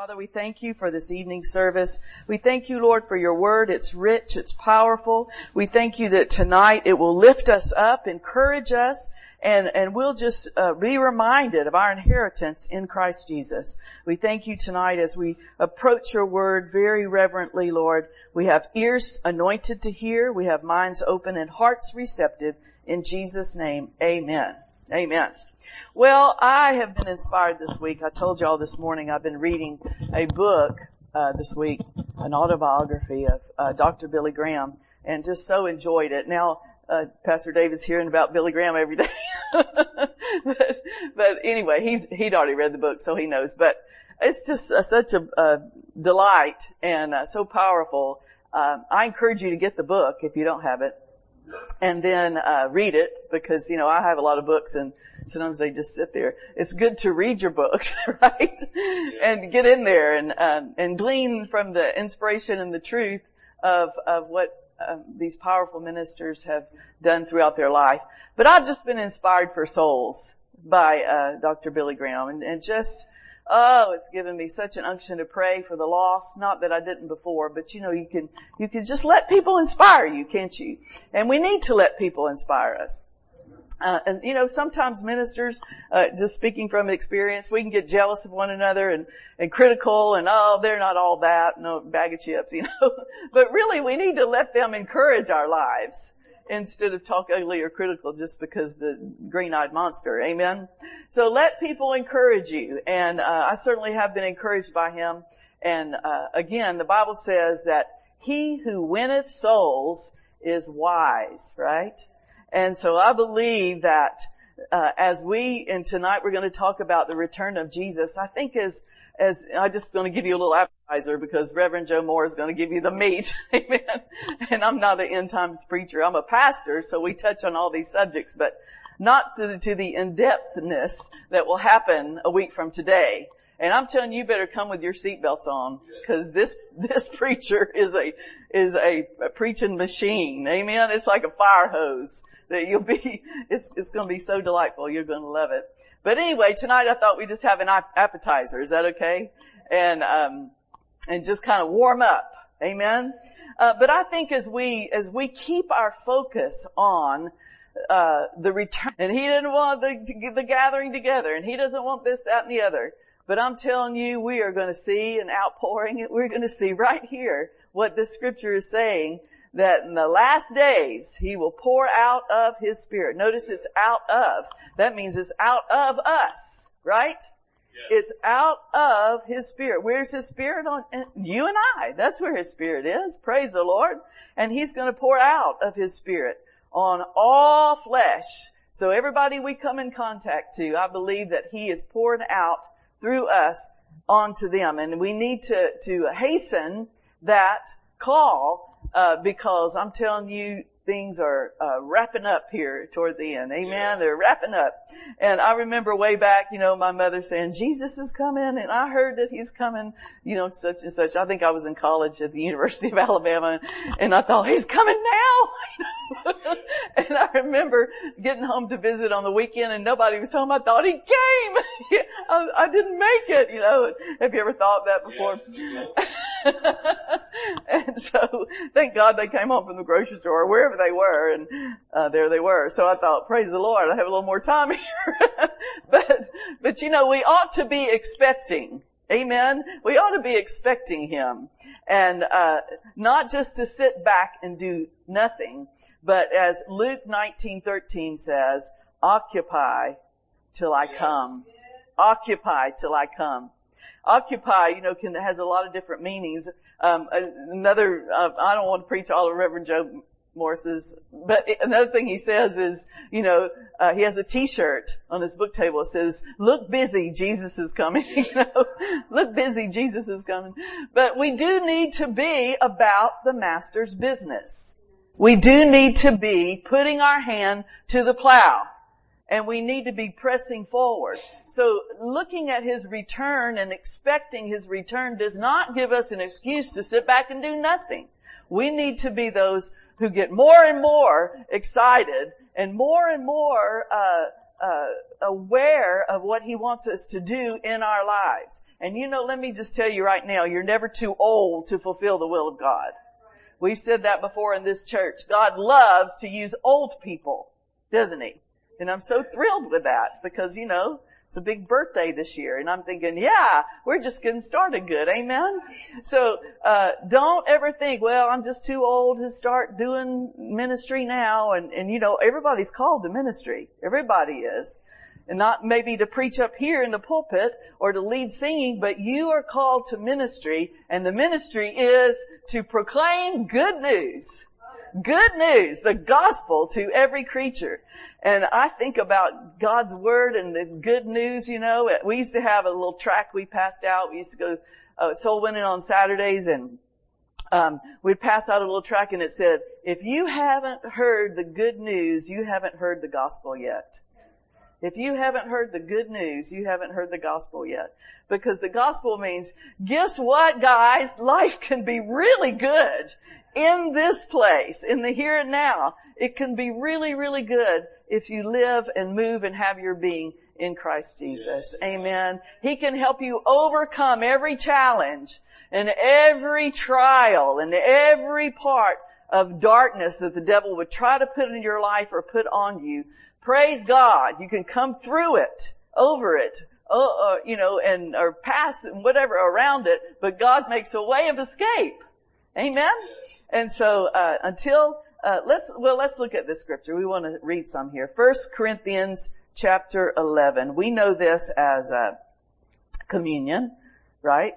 Father, we thank you for this evening service. We thank you, Lord, for your word. It's rich. It's powerful. We thank you that tonight it will lift us up, encourage us, and, and we'll just uh, be reminded of our inheritance in Christ Jesus. We thank you tonight as we approach your word very reverently, Lord. We have ears anointed to hear. We have minds open and hearts receptive. In Jesus' name, amen. Amen. Well, I have been inspired this week. I told you all this morning I've been reading a book uh, this week, an autobiography of uh, Dr. Billy Graham, and just so enjoyed it. Now, uh, Pastor Dave is hearing about Billy Graham every day. but, but, anyway, he's, he'd already read the book, so he knows. But it's just uh, such a, a, delight and uh, so powerful. Um, I encourage you to get the book if you don't have it, and then uh, read it because you know I have a lot of books and sometimes they just sit there. It's good to read your books, right? Yeah. And get in there and um, and glean from the inspiration and the truth of of what um, these powerful ministers have done throughout their life. But I've just been inspired for souls by uh, Dr. Billy Graham, and, and just oh, it's given me such an unction to pray for the lost. Not that I didn't before, but you know, you can you can just let people inspire you, can't you? And we need to let people inspire us. Uh, and you know, sometimes ministers, uh, just speaking from experience, we can get jealous of one another and, and critical and oh, they're not all that, no bag of chips, you know. but really, we need to let them encourage our lives instead of talk ugly or critical just because the green-eyed monster. Amen. So let people encourage you, and uh, I certainly have been encouraged by him. And uh, again, the Bible says that he who winneth souls is wise, right? And so I believe that uh, as we, and tonight we're going to talk about the return of Jesus, I think as, as, I'm just going to give you a little appetizer because Reverend Joe Moore is going to give you the meat. Amen. And I'm not an end times preacher. I'm a pastor, so we touch on all these subjects, but not to, to the in-depthness that will happen a week from today. And I'm telling you, you better come with your seatbelts on, because this this preacher is a is a, a, preaching machine. Amen. It's like a fire hose that you'll be, it's, it's going to be so delightful. You're going to love it. But anyway, tonight I thought we'd just have an appetizer. Is that okay? And, um, and just kind of warm up. Amen. Uh, but I think as we, as we keep our focus on, uh, the return, and he didn't want the, the gathering together, and he doesn't want this, that, and the other. But I'm telling you, we are going to see an outpouring. We're going to see right here what this scripture is saying that in the last days he will pour out of his spirit. Notice it's out of. That means it's out of us, right? Yes. It's out of his spirit. Where's his spirit on you and I? That's where his spirit is. Praise the Lord. And he's going to pour out of his spirit on all flesh. So everybody we come in contact to, I believe that he is poured out through us onto them. And we need to, to hasten that call uh, because I'm telling you, things are uh, wrapping up here toward the end. Amen. Yeah. They're wrapping up. And I remember way back, you know, my mother saying, Jesus is coming and I heard that he's coming, you know, such and such. I think I was in college at the University of Alabama and I thought, he's coming now. and I remember getting home to visit on the weekend and nobody was home. I thought he came. I, I, didn't make it, you know. Have you ever thought that before? and so thank God they came home from the grocery store or wherever they were and uh, there they were. So I thought, praise the Lord, I have a little more time here. but, but you know, we ought to be expecting. Amen. We ought to be expecting Him. And, uh, not just to sit back and do nothing, but as Luke 19:13 says, occupy till I come. Occupy till I come. Occupy, you know, can, has a lot of different meanings. Um, another, uh, I don't want to preach all of Reverend Joe Morris's, but another thing he says is, you know, uh, he has a t-shirt on his book table. It says, look busy, Jesus is coming. you know, look busy, Jesus is coming. But we do need to be about the master's business. We do need to be putting our hand to the plow and we need to be pressing forward. So looking at his return and expecting his return does not give us an excuse to sit back and do nothing. We need to be those who get more and more excited and more and more uh, uh, aware of what He wants us to do in our lives. And you know, let me just tell you right now, you're never too old to fulfill the will of God. We've said that before in this church. God loves to use old people, doesn't He? And I'm so thrilled with that because, you know, it's a big birthday this year and I'm thinking, yeah, we're just getting started good. Amen. So, uh, don't ever think, well, I'm just too old to start doing ministry now. And, and you know, everybody's called to ministry. Everybody is. And not maybe to preach up here in the pulpit or to lead singing, but you are called to ministry and the ministry is to proclaim good news. Good news, the gospel to every creature. And I think about God's word and the good news, you know. We used to have a little track we passed out. We used to go uh, soul winning on Saturdays and um, we'd pass out a little track and it said, if you haven't heard the good news, you haven't heard the gospel yet. If you haven't heard the good news, you haven't heard the gospel yet. Because the gospel means, guess what guys? Life can be really good in this place, in the here and now. It can be really, really good if you live and move and have your being in Christ Jesus. Amen. He can help you overcome every challenge and every trial and every part of darkness that the devil would try to put in your life or put on you. Praise God. You can come through it, over it, uh, uh, you know, and, or pass and whatever around it, but God makes a way of escape. Amen? And so, uh, until uh, let's well let's look at this scripture. We want to read some here. First Corinthians chapter eleven. We know this as uh, communion, right?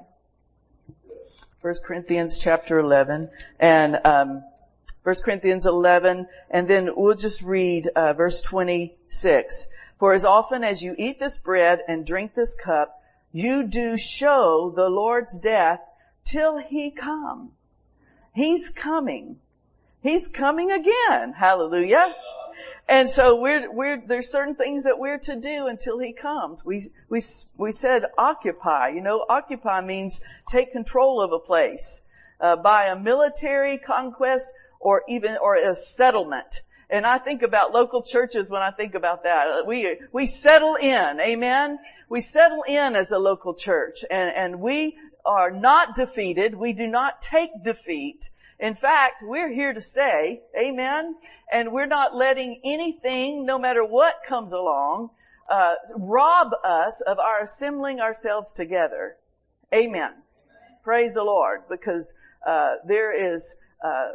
First Corinthians chapter eleven and um, First Corinthians eleven, and then we'll just read uh, verse twenty six. For as often as you eat this bread and drink this cup, you do show the Lord's death till He come. He's coming. He's coming again. Hallelujah. And so we're, we're, there's certain things that we're to do until he comes. We, we, we said occupy. You know, occupy means take control of a place, uh, by a military conquest or even, or a settlement. And I think about local churches when I think about that. We, we settle in. Amen. We settle in as a local church and, and we are not defeated. We do not take defeat. In fact, we're here to stay. Amen. And we're not letting anything, no matter what comes along, uh, rob us of our assembling ourselves together. Amen. Amen. Praise the Lord, because uh, there is uh,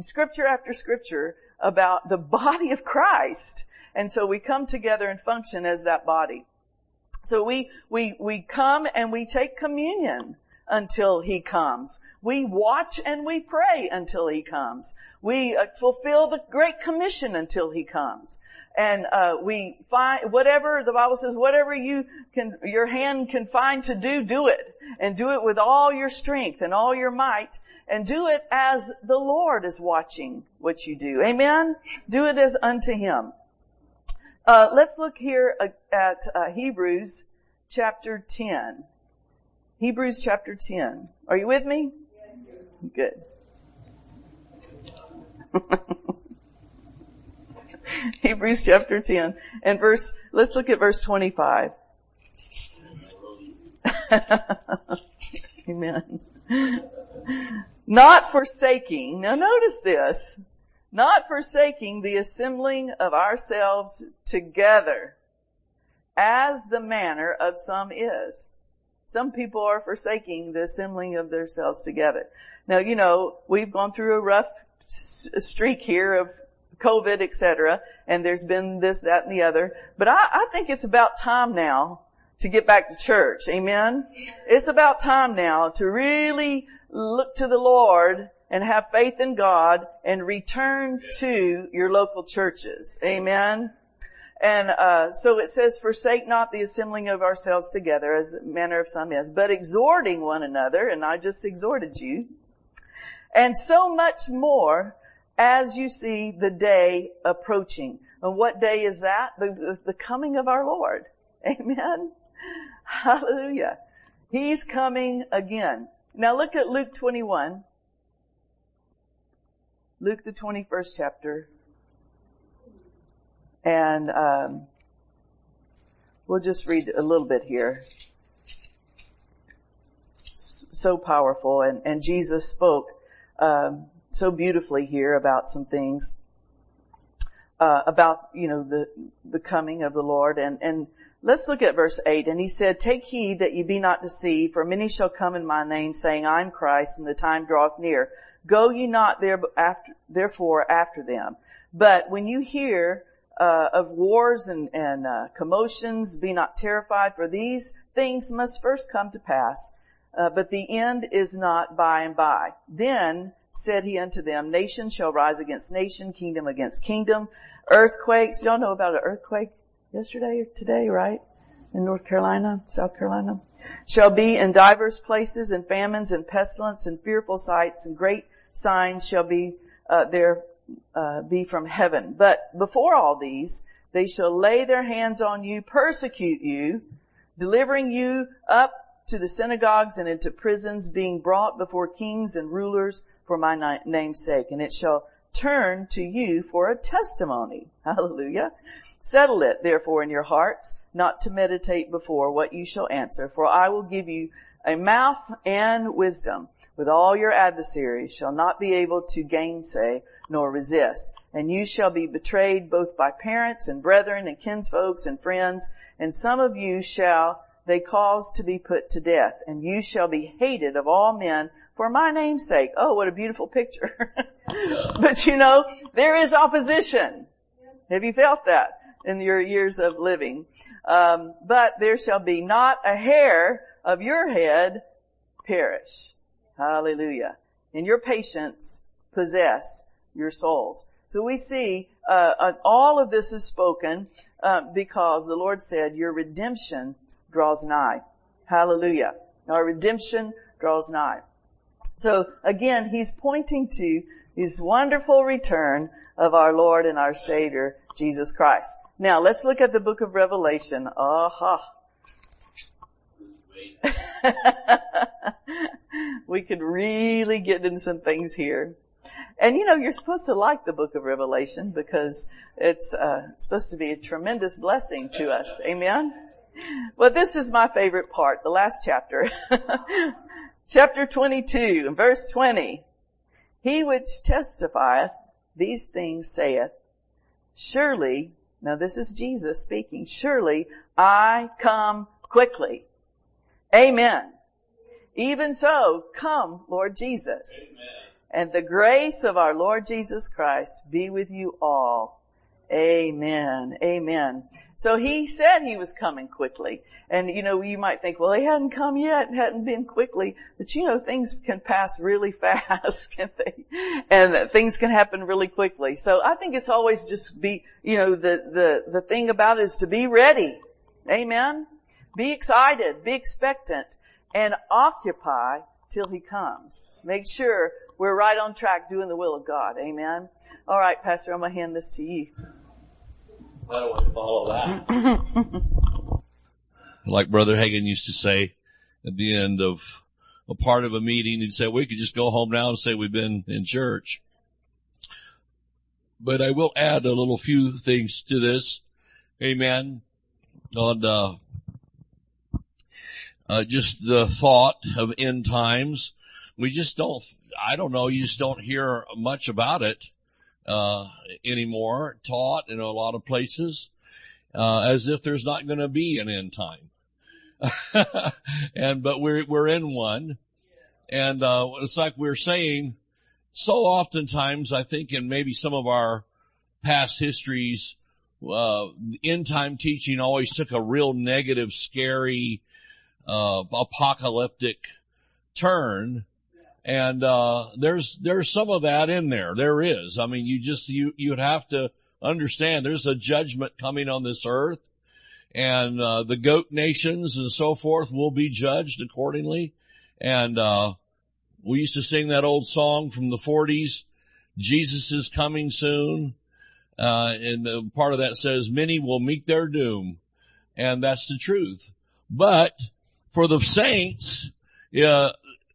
scripture after scripture about the body of Christ, and so we come together and function as that body. So we we we come and we take communion until he comes. We watch and we pray until he comes. We uh, fulfill the Great Commission until he comes. And uh, we find whatever the Bible says, whatever you can, your hand can find to do, do it, and do it with all your strength and all your might, and do it as the Lord is watching what you do. Amen. Do it as unto Him. Uh, let's look here at uh, Hebrews chapter ten. Hebrews chapter 10. Are you with me? Good. Hebrews chapter 10 and verse, let's look at verse 25. Amen. Not forsaking, now notice this, not forsaking the assembling of ourselves together as the manner of some is some people are forsaking the assembling of themselves together. Now, you know, we've gone through a rough streak here of COVID, etc., and there's been this, that, and the other. But I, I think it's about time now to get back to church. Amen? It's about time now to really look to the Lord and have faith in God and return to your local churches. Amen? And uh, so it says, forsake not the assembling of ourselves together, as the manner of some is, but exhorting one another, and I just exhorted you, and so much more as you see the day approaching. And what day is that? The, the coming of our Lord. Amen. Hallelujah. He's coming again. Now look at Luke 21. Luke the 21st chapter and um, we'll just read a little bit here. So powerful, and and Jesus spoke um, so beautifully here about some things uh, about you know the the coming of the Lord, and and let's look at verse eight. And he said, "Take heed that ye be not deceived, for many shall come in my name, saying, I am Christ, and the time draweth near. Go ye not there after, therefore after them. But when you hear uh, of wars and, and uh, commotions, be not terrified, for these things must first come to pass, uh, but the end is not by and by. Then said he unto them, nation shall rise against nation, kingdom against kingdom, earthquakes. Y'all know about an earthquake yesterday or today, right? In North Carolina, South Carolina. Shall be in divers places and famines and pestilence and fearful sights and great signs shall be uh, there uh, be from heaven. But before all these, they shall lay their hands on you, persecute you, delivering you up to the synagogues and into prisons, being brought before kings and rulers for my name's sake. And it shall turn to you for a testimony. Hallelujah. Settle it therefore in your hearts, not to meditate before what you shall answer, for I will give you a mouth and wisdom with all your adversaries shall not be able to gainsay nor resist. And you shall be betrayed both by parents and brethren and kinsfolks and friends, and some of you shall they cause to be put to death, and you shall be hated of all men for my name's sake. Oh, what a beautiful picture. but you know, there is opposition. Have you felt that in your years of living? Um, but there shall be not a hair of your head perish. Hallelujah. And your patience possess your souls. So we see uh, uh, all of this is spoken uh, because the Lord said, "Your redemption draws nigh." Hallelujah. Our redemption draws nigh. So again, he's pointing to his wonderful return of our Lord and our Savior, Jesus Christ. Now let's look at the book of Revelation. Aha. we could really get into some things here. And you know, you're supposed to like the book of Revelation because it's uh, supposed to be a tremendous blessing to us. Amen? Well, this is my favorite part, the last chapter. chapter 22 and verse 20. He which testifieth these things saith, surely, now this is Jesus speaking, surely I come quickly. Amen. Even so, come, Lord Jesus. Amen. And the grace of our Lord Jesus Christ be with you all. Amen. Amen. So he said he was coming quickly. And you know, you might think, well, he hadn't come yet, hadn't been quickly, but you know, things can pass really fast, can they? And things can happen really quickly. So I think it's always just be, you know, the, the, the thing about it is to be ready. Amen. Be excited, be expectant, and occupy till he comes. Make sure we're right on track doing the will of God. Amen. All right, Pastor, I'm gonna hand this to you. I don't want to follow that. like Brother Hagin used to say at the end of a part of a meeting, he'd say, we could just go home now and say we've been in church. But I will add a little few things to this. Amen. On, uh, uh, just the thought of end times. We just don't, I don't know, you just don't hear much about it, uh, anymore taught in a lot of places, uh, as if there's not going to be an end time. and, but we're, we're in one. And, uh, it's like we're saying so oftentimes, I think in maybe some of our past histories, uh, end time teaching always took a real negative, scary, uh, apocalyptic turn. And, uh, there's, there's some of that in there. There is. I mean, you just, you, you'd have to understand there's a judgment coming on this earth and, uh, the goat nations and so forth will be judged accordingly. And, uh, we used to sing that old song from the forties, Jesus is coming soon. Uh, and the part of that says many will meet their doom. And that's the truth. But for the saints, uh,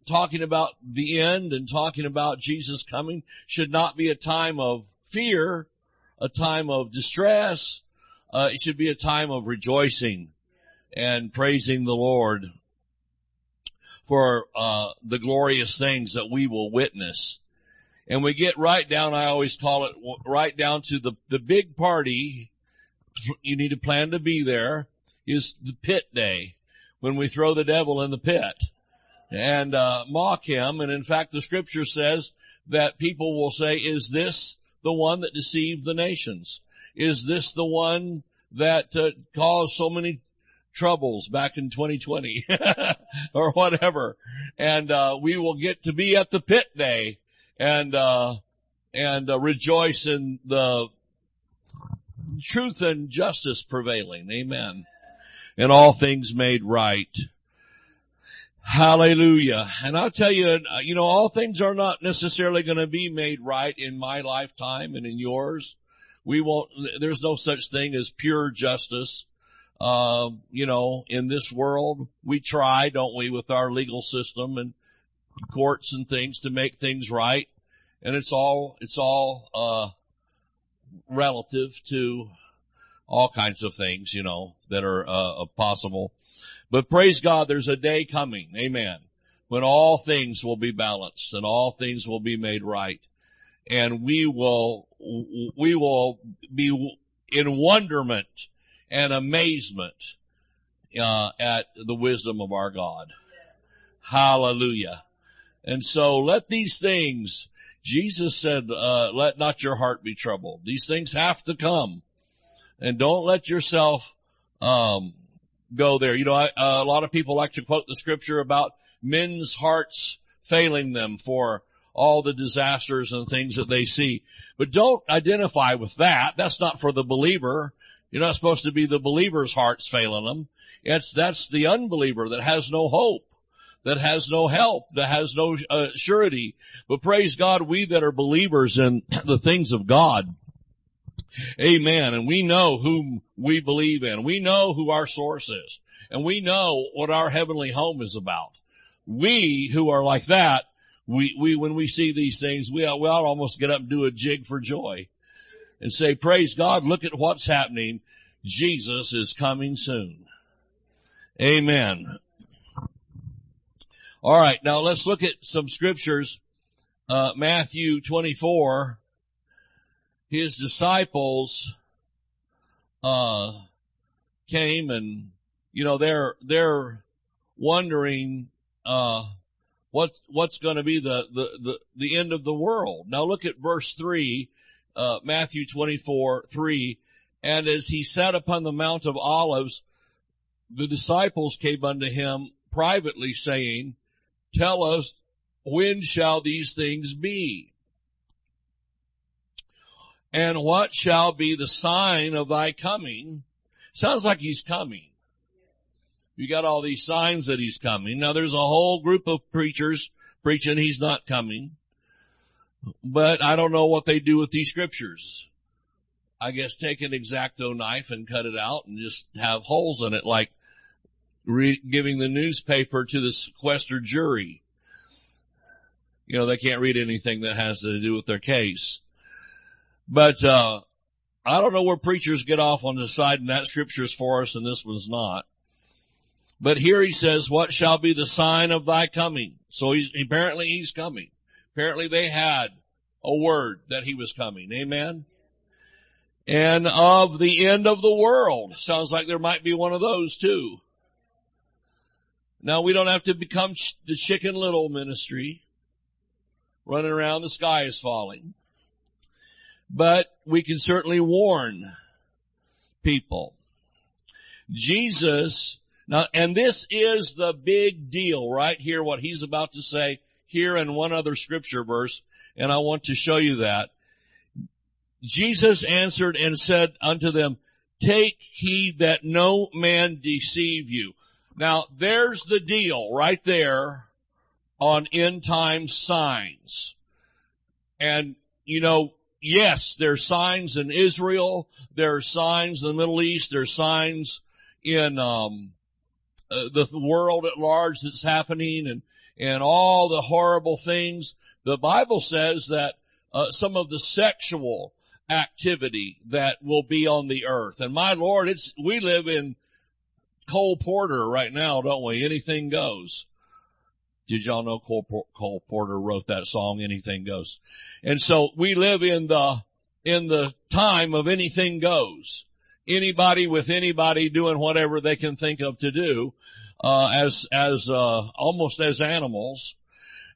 talking about the end and talking about Jesus coming should not be a time of fear, a time of distress. Uh, it should be a time of rejoicing. and praising the Lord for uh, the glorious things that we will witness. And we get right down, I always call it right down to the, the big party. You need to plan to be there is the pit day when we throw the devil in the pit and uh, mock him. And in fact, the scripture says that people will say, is this the one that deceived the nations? Is this the one that uh, caused so many troubles back in 2020 or whatever? And uh, we will get to be at the pit day and uh, and uh, rejoice in the truth and justice prevailing. Amen. And all things made right. Hallelujah. And I'll tell you, you know, all things are not necessarily going to be made right in my lifetime and in yours. We won't, there's no such thing as pure justice. Uh, you know, in this world, we try, don't we, with our legal system and courts and things to make things right. And it's all, it's all, uh, relative to all kinds of things, you know, that are, uh, possible. But praise God, there's a day coming, amen, when all things will be balanced and all things will be made right. And we will, we will be in wonderment and amazement, uh, at the wisdom of our God. Hallelujah. And so let these things, Jesus said, uh, let not your heart be troubled. These things have to come. And don't let yourself, um, go there. You know, I, uh, a lot of people like to quote the scripture about men's hearts failing them for all the disasters and things that they see. But don't identify with that. That's not for the believer. You're not supposed to be the believer's hearts failing them. It's, that's the unbeliever that has no hope, that has no help, that has no uh, surety. But praise God, we that are believers in the things of God, Amen. And we know whom we believe in. We know who our source is. And we know what our heavenly home is about. We who are like that, we, we, when we see these things, we, we almost get up and do a jig for joy and say, praise God, look at what's happening. Jesus is coming soon. Amen. All right. Now let's look at some scriptures. Uh, Matthew 24 his disciples, uh, came and, you know, they're, they're wondering, uh, what, what's going to be the, the, the, the end of the world. Now look at verse three, uh, Matthew 24, three. And as he sat upon the Mount of Olives, the disciples came unto him privately saying, tell us, when shall these things be? And what shall be the sign of thy coming? Sounds like he's coming. You got all these signs that he's coming. Now there's a whole group of preachers preaching he's not coming. But I don't know what they do with these scriptures. I guess take an exacto knife and cut it out and just have holes in it like re- giving the newspaper to the sequestered jury. You know, they can't read anything that has to do with their case. But, uh, I don't know where preachers get off on deciding that scripture is for us and this one's not. But here he says, what shall be the sign of thy coming? So he's, apparently he's coming. Apparently they had a word that he was coming. Amen. And of the end of the world. Sounds like there might be one of those too. Now we don't have to become the chicken little ministry running around the sky is falling but we can certainly warn people. Jesus, now, and this is the big deal right here, what he's about to say here in one other scripture verse, and I want to show you that. Jesus answered and said unto them, take heed that no man deceive you. Now there's the deal right there on end time signs. And, you know, yes, there's signs in Israel, there are signs in the Middle East, there are signs in um, uh, the world at large that's happening, and and all the horrible things. The Bible says that uh, some of the sexual activity that will be on the earth, and my Lord, it's we live in Cole Porter right now, don't we? Anything goes. Did y'all know Cole, Porter wrote that song, Anything Goes? And so we live in the, in the time of anything goes. Anybody with anybody doing whatever they can think of to do, uh, as, as, uh, almost as animals.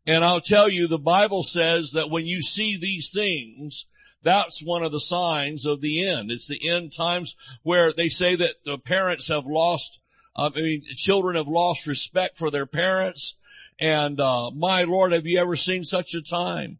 And I'll tell you, the Bible says that when you see these things, that's one of the signs of the end. It's the end times where they say that the parents have lost, uh, I mean, children have lost respect for their parents. And, uh, my Lord, have you ever seen such a time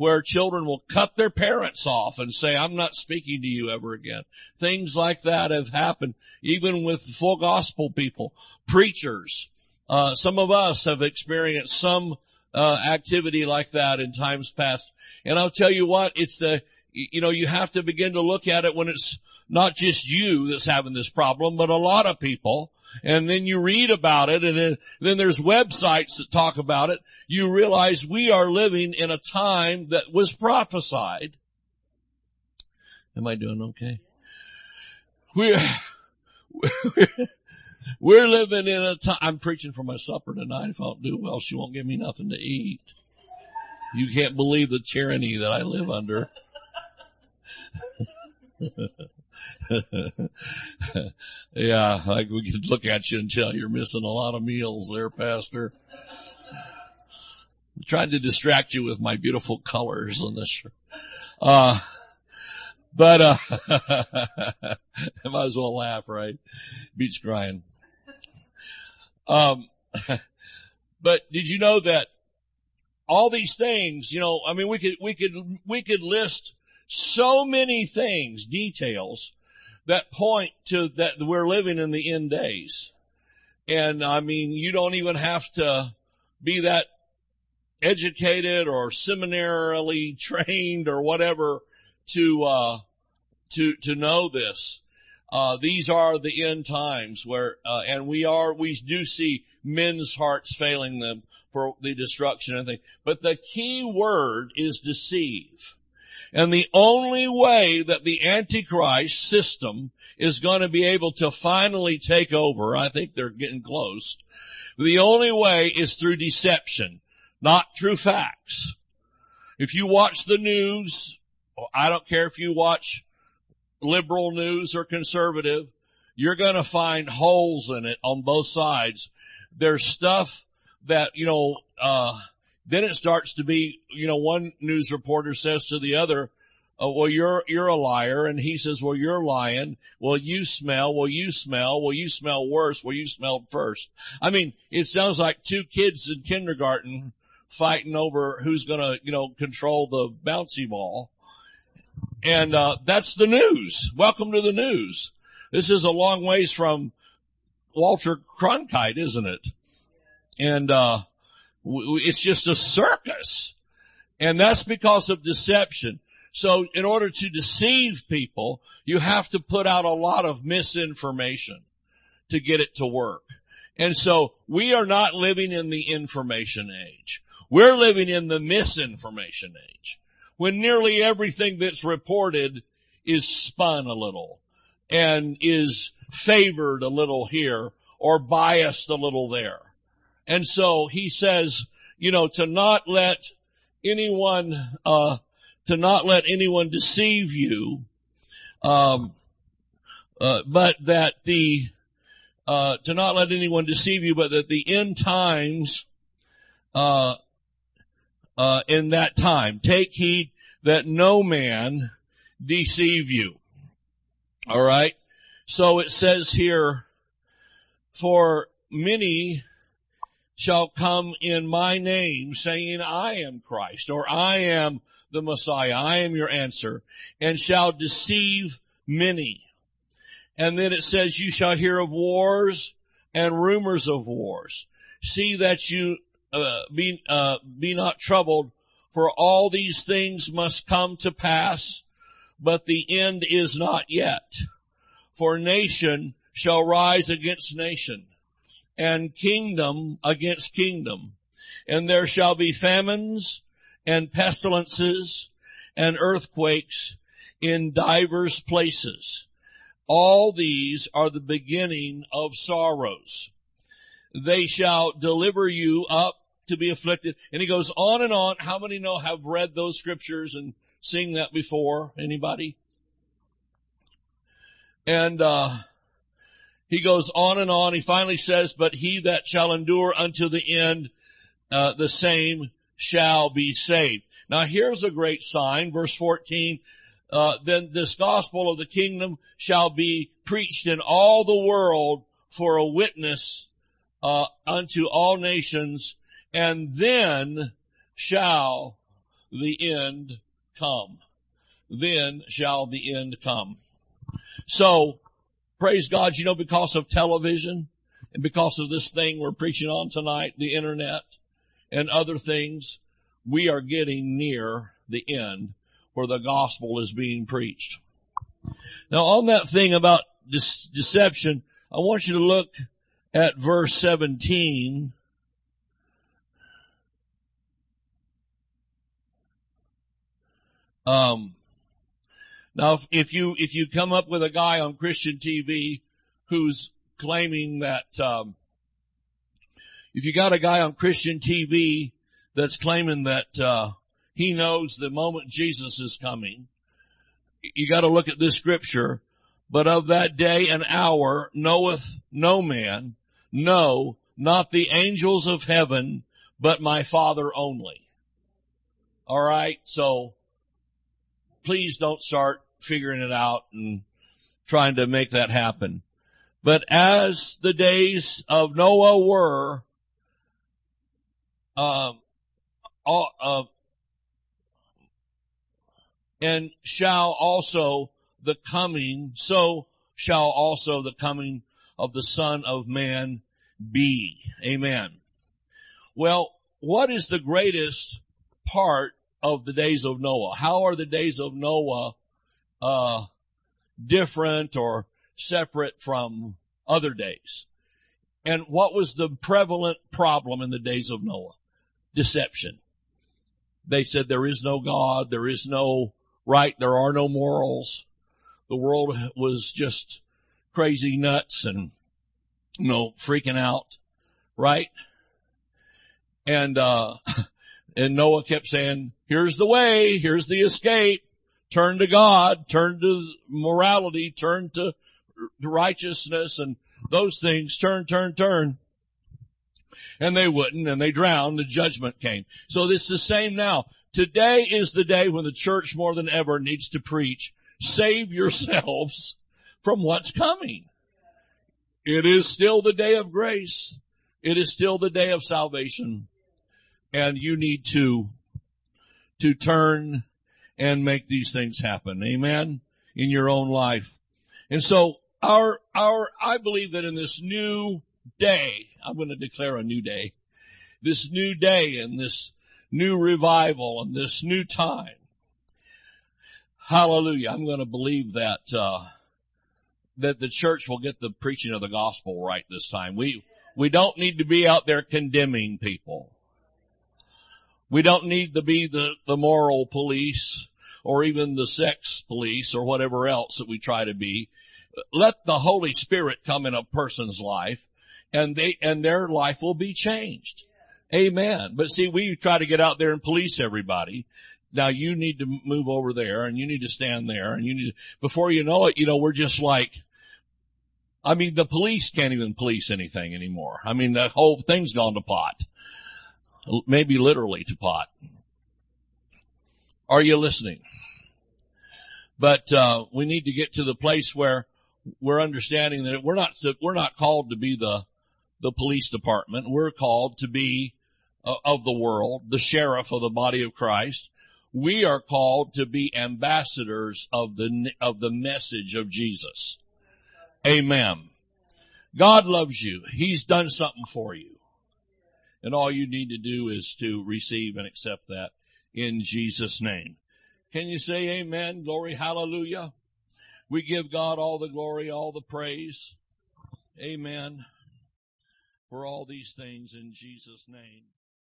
where children will cut their parents off and say, I'm not speaking to you ever again. Things like that have happened even with full gospel people, preachers. Uh, some of us have experienced some uh, activity like that in times past. And I'll tell you what, it's the, you know, you have to begin to look at it when it's not just you that's having this problem, but a lot of people. And then you read about it and then, then there's websites that talk about it. You realize we are living in a time that was prophesied. Am I doing okay? We're, we're living in a time, I'm preaching for my supper tonight. If I don't do well, she won't give me nothing to eat. You can't believe the tyranny that I live under. yeah, like we could look at you and tell you're missing a lot of meals there, Pastor. I'm trying to distract you with my beautiful colors on this. Uh, but, uh, I might as well laugh, right? Beats crying. Um, but did you know that all these things, you know, I mean, we could, we could, we could list so many things, details that point to that we're living in the end days. And I mean, you don't even have to be that educated or seminarily trained or whatever to, uh, to, to know this. Uh, these are the end times where, uh, and we are, we do see men's hearts failing them for the destruction and things. But the key word is deceive. And the only way that the Antichrist system is going to be able to finally take over, I think they're getting close, the only way is through deception, not through facts. If you watch the news, I don't care if you watch liberal news or conservative, you're going to find holes in it on both sides. There's stuff that, you know, uh, then it starts to be, you know, one news reporter says to the other, oh, well, you're, you're a liar. And he says, well, you're lying. Well, you smell. Well, you smell. Well, you smell worse. Well, you smelled first. I mean, it sounds like two kids in kindergarten fighting over who's going to, you know, control the bouncy ball. And, uh, that's the news. Welcome to the news. This is a long ways from Walter Cronkite, isn't it? And, uh, it's just a circus. And that's because of deception. So in order to deceive people, you have to put out a lot of misinformation to get it to work. And so we are not living in the information age. We're living in the misinformation age when nearly everything that's reported is spun a little and is favored a little here or biased a little there. And so he says, you know, to not let anyone, uh, to not let anyone deceive you, um, uh, but that the, uh, to not let anyone deceive you, but that the end times, uh, uh, in that time. Take heed that no man deceive you. All right. So it says here, for many shall come in my name saying, I am Christ or I am the Messiah. I am your answer and shall deceive many. And then it says, you shall hear of wars and rumors of wars. See that you uh, be, uh, be not troubled, for all these things must come to pass, but the end is not yet. For nation shall rise against nation, and kingdom against kingdom, and there shall be famines and pestilences and earthquakes in divers places. all these are the beginning of sorrows. They shall deliver you up to be afflicted. And he goes on and on. How many know have read those scriptures and seen that before? Anybody? And, uh, he goes on and on. He finally says, but he that shall endure unto the end, uh, the same shall be saved. Now here's a great sign, verse 14, uh, then this gospel of the kingdom shall be preached in all the world for a witness, uh, unto all nations, and then shall the end come. Then shall the end come. So, praise God, you know, because of television and because of this thing we're preaching on tonight, the internet and other things, we are getting near the end where the gospel is being preached. Now on that thing about deception, I want you to look at verse 17 Um, now, if, you if you come up with a guy on Christian TV who's claiming that, um, if you got a guy on Christian TV that's claiming that uh, he knows the moment Jesus is coming, you got to look at this scripture. But of that day and hour knoweth no man, no, not the angels of heaven, but my Father only. All right, so please don't start figuring it out and trying to make that happen. But as the days of Noah were, uh, uh, and shall also the coming, so shall also the coming of the Son of Man be. Amen. Well, what is the greatest part of the days of Noah? How are the days of Noah, uh, different or separate from other days? And what was the prevalent problem in the days of Noah? Deception. They said there is no God, there is no right, there are no morals. The world was just crazy nuts and, you know, freaking out, right? And, uh, and Noah kept saying, here's the way, here's the escape, turn to God, turn to morality, turn to righteousness and those things, turn, turn, turn. And they wouldn't and they drowned, the judgment came. So it's the same now. Today is the day when the church more than ever needs to preach, save yourselves from what's coming. It is still the day of grace. It is still the day of salvation and you need to, to turn and make these things happen. Amen. In your own life. And so our, our, I believe that in this new day, I'm going to declare a new day, this new day and this new revival and this new time. Hallelujah. I'm going to believe that, uh, that the church will get the preaching of the gospel right this time. We, we don't need to be out there condemning people. We don't need to be the, the moral police or even the sex police or whatever else that we try to be. Let the Holy Spirit come in a person's life and they, and their life will be changed. Amen. But see, we try to get out there and police everybody. Now you need to move over there and you need to stand there and you need to, before you know it, you know, we're just like, I mean, the police can't even police anything anymore. I mean, the whole thing's gone to pot maybe literally to pot. Are you listening? But uh, we need to get to the place where we're understanding that we're not we're not called to be the the police department. We're called to be uh, of the world, the sheriff of the body of Christ. We are called to be ambassadors of the of the message of Jesus. Amen. God loves you. He's done something for you. And all you need to do is to receive and accept that in Jesus name. Can you say amen? Glory, hallelujah. We give God all the glory, all the praise. Amen. For all these things in Jesus name.